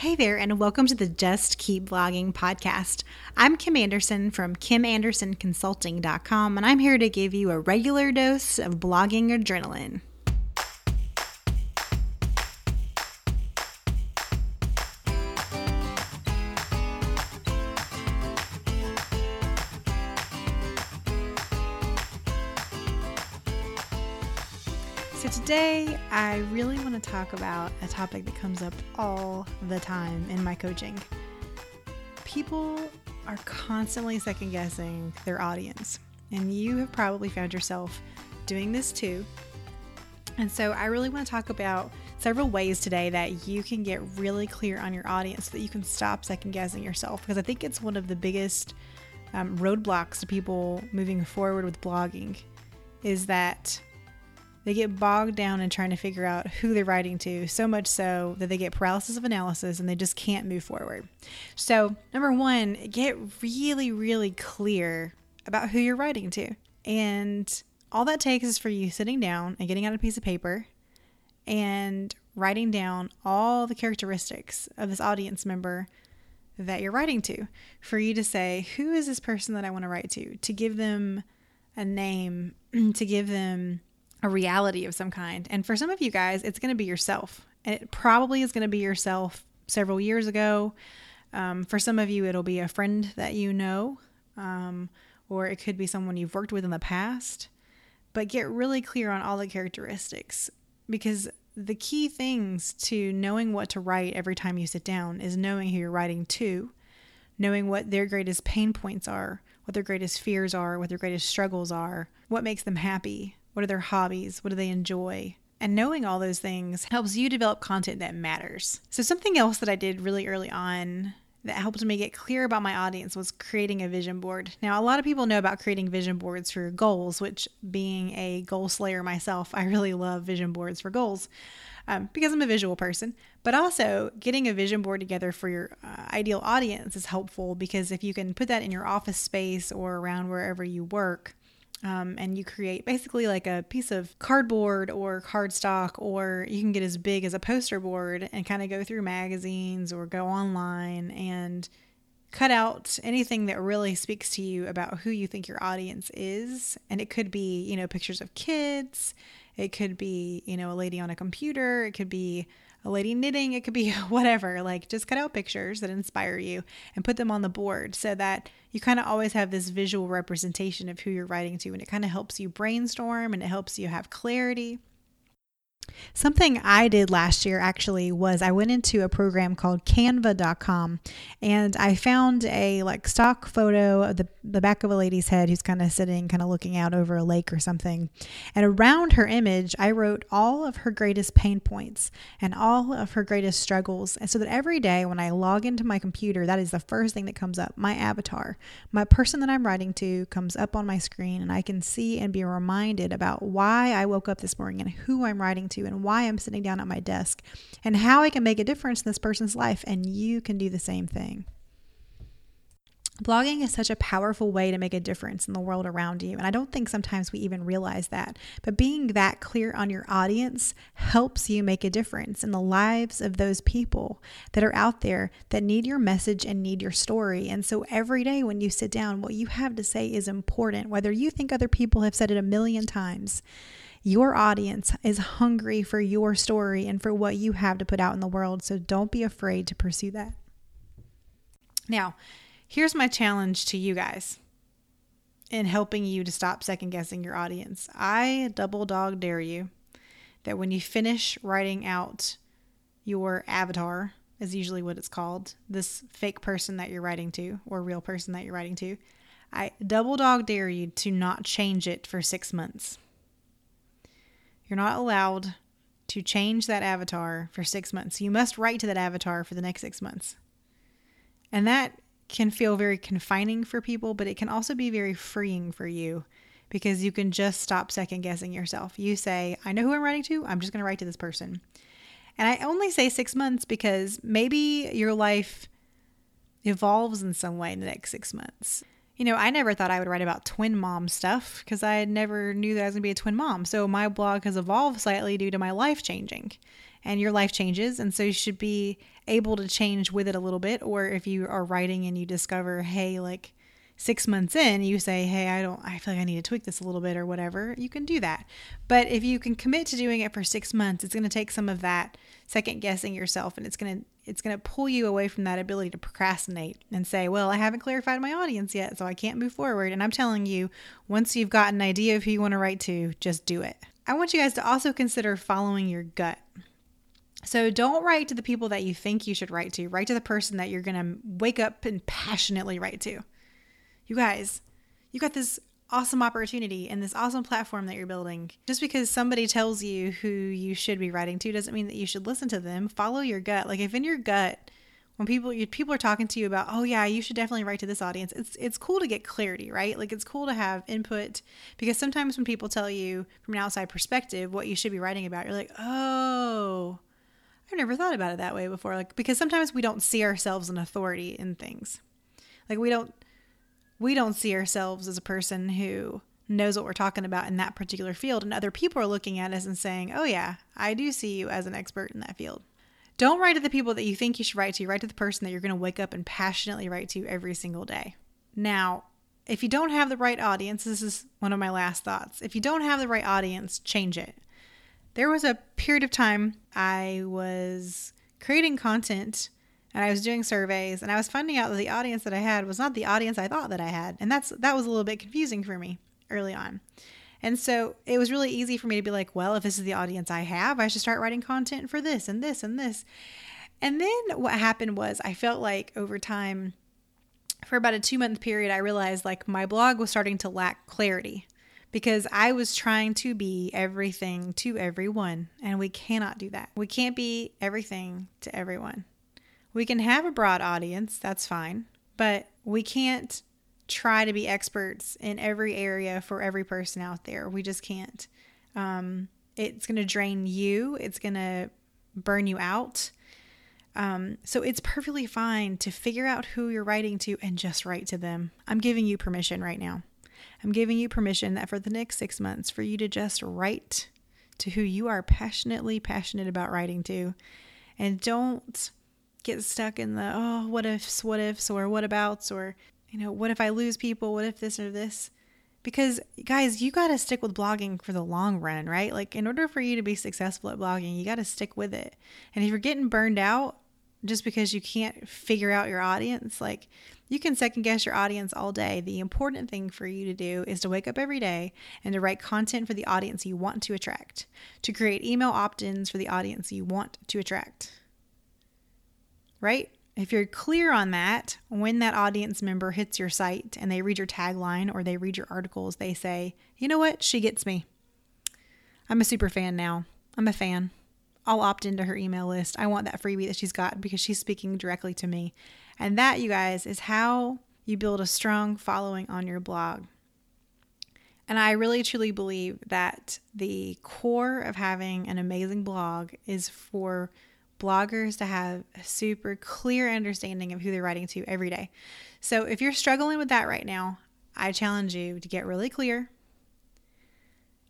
Hey there, and welcome to the Just Keep Blogging podcast. I'm Kim Anderson from KimAndersonConsulting.com, and I'm here to give you a regular dose of blogging adrenaline. So, today I really want to talk about a topic that comes up all the time in my coaching. People are constantly second guessing their audience, and you have probably found yourself doing this too. And so, I really want to talk about several ways today that you can get really clear on your audience so that you can stop second guessing yourself because I think it's one of the biggest um, roadblocks to people moving forward with blogging is that they get bogged down in trying to figure out who they're writing to, so much so that they get paralysis of analysis and they just can't move forward. So, number one, get really, really clear about who you're writing to. And all that takes is for you sitting down and getting out a piece of paper and writing down all the characteristics of this audience member that you're writing to. For you to say, who is this person that I want to write to? To give them a name, to give them a reality of some kind. And for some of you guys, it's going to be yourself. And it probably is going to be yourself several years ago. Um, for some of you, it'll be a friend that you know, um, or it could be someone you've worked with in the past. But get really clear on all the characteristics because the key things to knowing what to write every time you sit down is knowing who you're writing to, knowing what their greatest pain points are, what their greatest fears are, what their greatest struggles are, what makes them happy, what are their hobbies? What do they enjoy? And knowing all those things helps you develop content that matters. So, something else that I did really early on that helped me get clear about my audience was creating a vision board. Now, a lot of people know about creating vision boards for your goals, which, being a goal slayer myself, I really love vision boards for goals um, because I'm a visual person. But also, getting a vision board together for your uh, ideal audience is helpful because if you can put that in your office space or around wherever you work, um, and you create basically like a piece of cardboard or cardstock, or you can get as big as a poster board and kind of go through magazines or go online and cut out anything that really speaks to you about who you think your audience is. And it could be, you know, pictures of kids, it could be, you know, a lady on a computer, it could be a lady knitting, it could be whatever. Like just cut out pictures that inspire you and put them on the board so that you kind of always have this visual representation of who you're writing to. And it kind of helps you brainstorm and it helps you have clarity. Something I did last year actually was I went into a program called canva.com and I found a like stock photo of the, the back of a lady's head who's kind of sitting, kind of looking out over a lake or something. And around her image, I wrote all of her greatest pain points and all of her greatest struggles. And so that every day when I log into my computer, that is the first thing that comes up my avatar, my person that I'm writing to comes up on my screen and I can see and be reminded about why I woke up this morning and who I'm writing to and why I'm sitting down at my desk and how I can make a difference in this person's life. And you can do the same thing. Blogging is such a powerful way to make a difference in the world around you. And I don't think sometimes we even realize that. But being that clear on your audience helps you make a difference in the lives of those people that are out there that need your message and need your story. And so every day when you sit down, what you have to say is important, whether you think other people have said it a million times. Your audience is hungry for your story and for what you have to put out in the world. So don't be afraid to pursue that. Now, here's my challenge to you guys in helping you to stop second guessing your audience. I double dog dare you that when you finish writing out your avatar, is usually what it's called, this fake person that you're writing to or real person that you're writing to, I double dog dare you to not change it for six months. You're not allowed to change that avatar for six months. You must write to that avatar for the next six months. And that can feel very confining for people, but it can also be very freeing for you because you can just stop second guessing yourself. You say, I know who I'm writing to, I'm just going to write to this person. And I only say six months because maybe your life evolves in some way in the next six months you know, I never thought I would write about twin mom stuff because I never knew that I was going to be a twin mom. So my blog has evolved slightly due to my life changing. and your life changes. And so you should be able to change with it a little bit. Or if you are writing and you discover, hey, like six months in, you say, hey, I don't, I feel like I need to tweak this a little bit or whatever, you can do that. But if you can commit to doing it for six months, it's going to take some of that second guessing yourself and it's going to, it's going to pull you away from that ability to procrastinate and say, well, I haven't clarified my audience yet, so I can't move forward. And I'm telling you, once you've got an idea of who you want to write to, just do it. I want you guys to also consider following your gut. So don't write to the people that you think you should write to. Write to the person that you're going to wake up and passionately write to. You guys, you got this awesome opportunity and this awesome platform that you're building. Just because somebody tells you who you should be writing to doesn't mean that you should listen to them. Follow your gut. Like if in your gut, when people people are talking to you about, oh yeah, you should definitely write to this audience. It's it's cool to get clarity, right? Like it's cool to have input because sometimes when people tell you from an outside perspective what you should be writing about, you're like, oh, I've never thought about it that way before. Like, because sometimes we don't see ourselves an authority in things. Like, we don't, we don't see ourselves as a person who knows what we're talking about in that particular field. And other people are looking at us and saying, oh, yeah, I do see you as an expert in that field. Don't write to the people that you think you should write to. Write to the person that you're going to wake up and passionately write to every single day. Now, if you don't have the right audience, this is one of my last thoughts. If you don't have the right audience, change it there was a period of time I was creating content and I was doing surveys and I was finding out that the audience that I had was not the audience I thought that I had. And that's that was a little bit confusing for me early on. And so it was really easy for me to be like, well, if this is the audience I have, I should start writing content for this and this and this. And then what happened was I felt like over time for about a 2 month period I realized like my blog was starting to lack clarity because I was trying to be everything to everyone, and we cannot do that. We can't be everything to everyone. We can have a broad audience, that's fine, but we can't try to be experts in every area for every person out there. We just can't. Um, it's going to drain you, it's going to burn you out. Um, so it's perfectly fine to figure out who you're writing to and just write to them. I'm giving you permission right now. I'm giving you permission that for the next six months, for you to just write to who you are passionately passionate about writing to. And don't get stuck in the, oh, what ifs, what ifs, or what abouts, or, you know, what if I lose people? What if this or this? Because, guys, you got to stick with blogging for the long run, right? Like, in order for you to be successful at blogging, you got to stick with it. And if you're getting burned out just because you can't figure out your audience, like, you can second guess your audience all day. The important thing for you to do is to wake up every day and to write content for the audience you want to attract, to create email opt ins for the audience you want to attract. Right? If you're clear on that, when that audience member hits your site and they read your tagline or they read your articles, they say, you know what? She gets me. I'm a super fan now. I'm a fan. I'll opt into her email list. I want that freebie that she's got because she's speaking directly to me. And that, you guys, is how you build a strong following on your blog. And I really truly believe that the core of having an amazing blog is for bloggers to have a super clear understanding of who they're writing to every day. So if you're struggling with that right now, I challenge you to get really clear.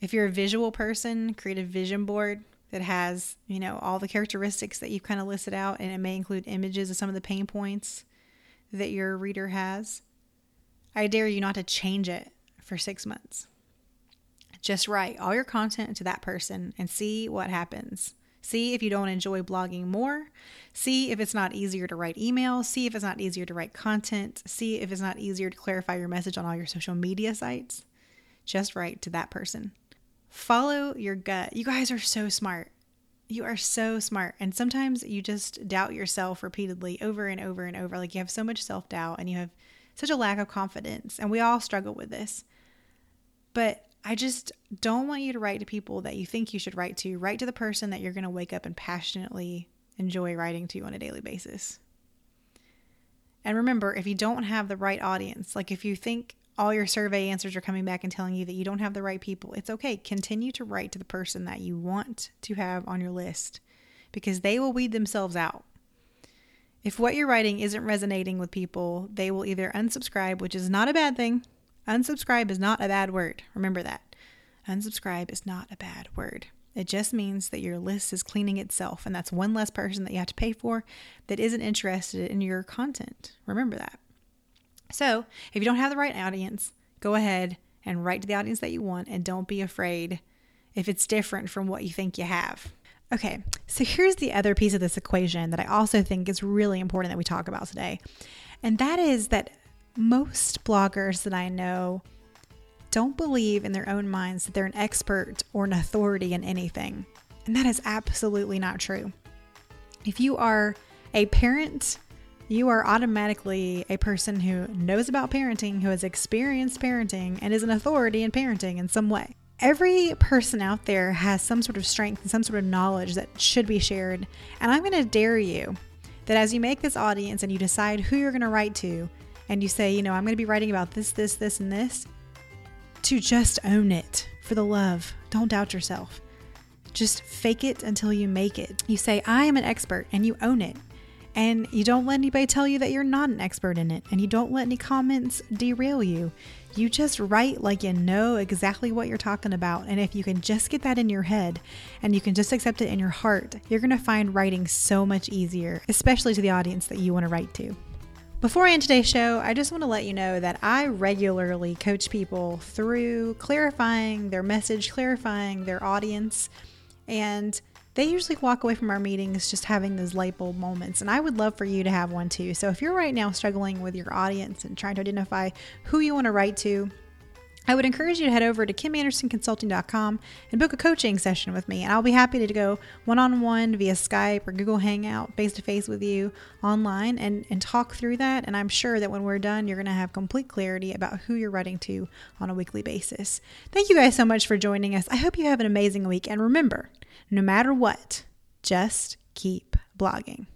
If you're a visual person, create a vision board that has, you know, all the characteristics that you've kind of listed out, and it may include images of some of the pain points that your reader has. I dare you not to change it for six months. Just write all your content to that person and see what happens. See if you don't enjoy blogging more. See if it's not easier to write emails. See if it's not easier to write content. See if it's not easier to clarify your message on all your social media sites. Just write to that person. Follow your gut. You guys are so smart. You are so smart. And sometimes you just doubt yourself repeatedly over and over and over. Like you have so much self doubt and you have such a lack of confidence. And we all struggle with this. But I just don't want you to write to people that you think you should write to. Write to the person that you're going to wake up and passionately enjoy writing to on a daily basis. And remember, if you don't have the right audience, like if you think all your survey answers are coming back and telling you that you don't have the right people, it's okay. Continue to write to the person that you want to have on your list because they will weed themselves out. If what you're writing isn't resonating with people, they will either unsubscribe, which is not a bad thing. Unsubscribe is not a bad word. Remember that. Unsubscribe is not a bad word. It just means that your list is cleaning itself, and that's one less person that you have to pay for that isn't interested in your content. Remember that. So, if you don't have the right audience, go ahead and write to the audience that you want, and don't be afraid if it's different from what you think you have. Okay, so here's the other piece of this equation that I also think is really important that we talk about today. And that is that most bloggers that I know don't believe in their own minds that they're an expert or an authority in anything. And that is absolutely not true. If you are a parent, you are automatically a person who knows about parenting, who has experienced parenting, and is an authority in parenting in some way. Every person out there has some sort of strength and some sort of knowledge that should be shared. And I'm going to dare you that as you make this audience and you decide who you're going to write to, and you say, you know, I'm going to be writing about this, this, this, and this, to just own it for the love. Don't doubt yourself. Just fake it until you make it. You say, I am an expert, and you own it. And you don't let anybody tell you that you're not an expert in it. And you don't let any comments derail you. You just write like you know exactly what you're talking about. And if you can just get that in your head and you can just accept it in your heart, you're going to find writing so much easier, especially to the audience that you want to write to. Before I end today's show, I just want to let you know that I regularly coach people through clarifying their message, clarifying their audience, and they usually walk away from our meetings just having those light bulb moments. And I would love for you to have one too. So if you're right now struggling with your audience and trying to identify who you want to write to, I would encourage you to head over to kimandersonconsulting.com and book a coaching session with me. And I'll be happy to go one on one via Skype or Google Hangout face to face with you online and, and talk through that. And I'm sure that when we're done, you're going to have complete clarity about who you're writing to on a weekly basis. Thank you guys so much for joining us. I hope you have an amazing week. And remember, no matter what, just keep blogging.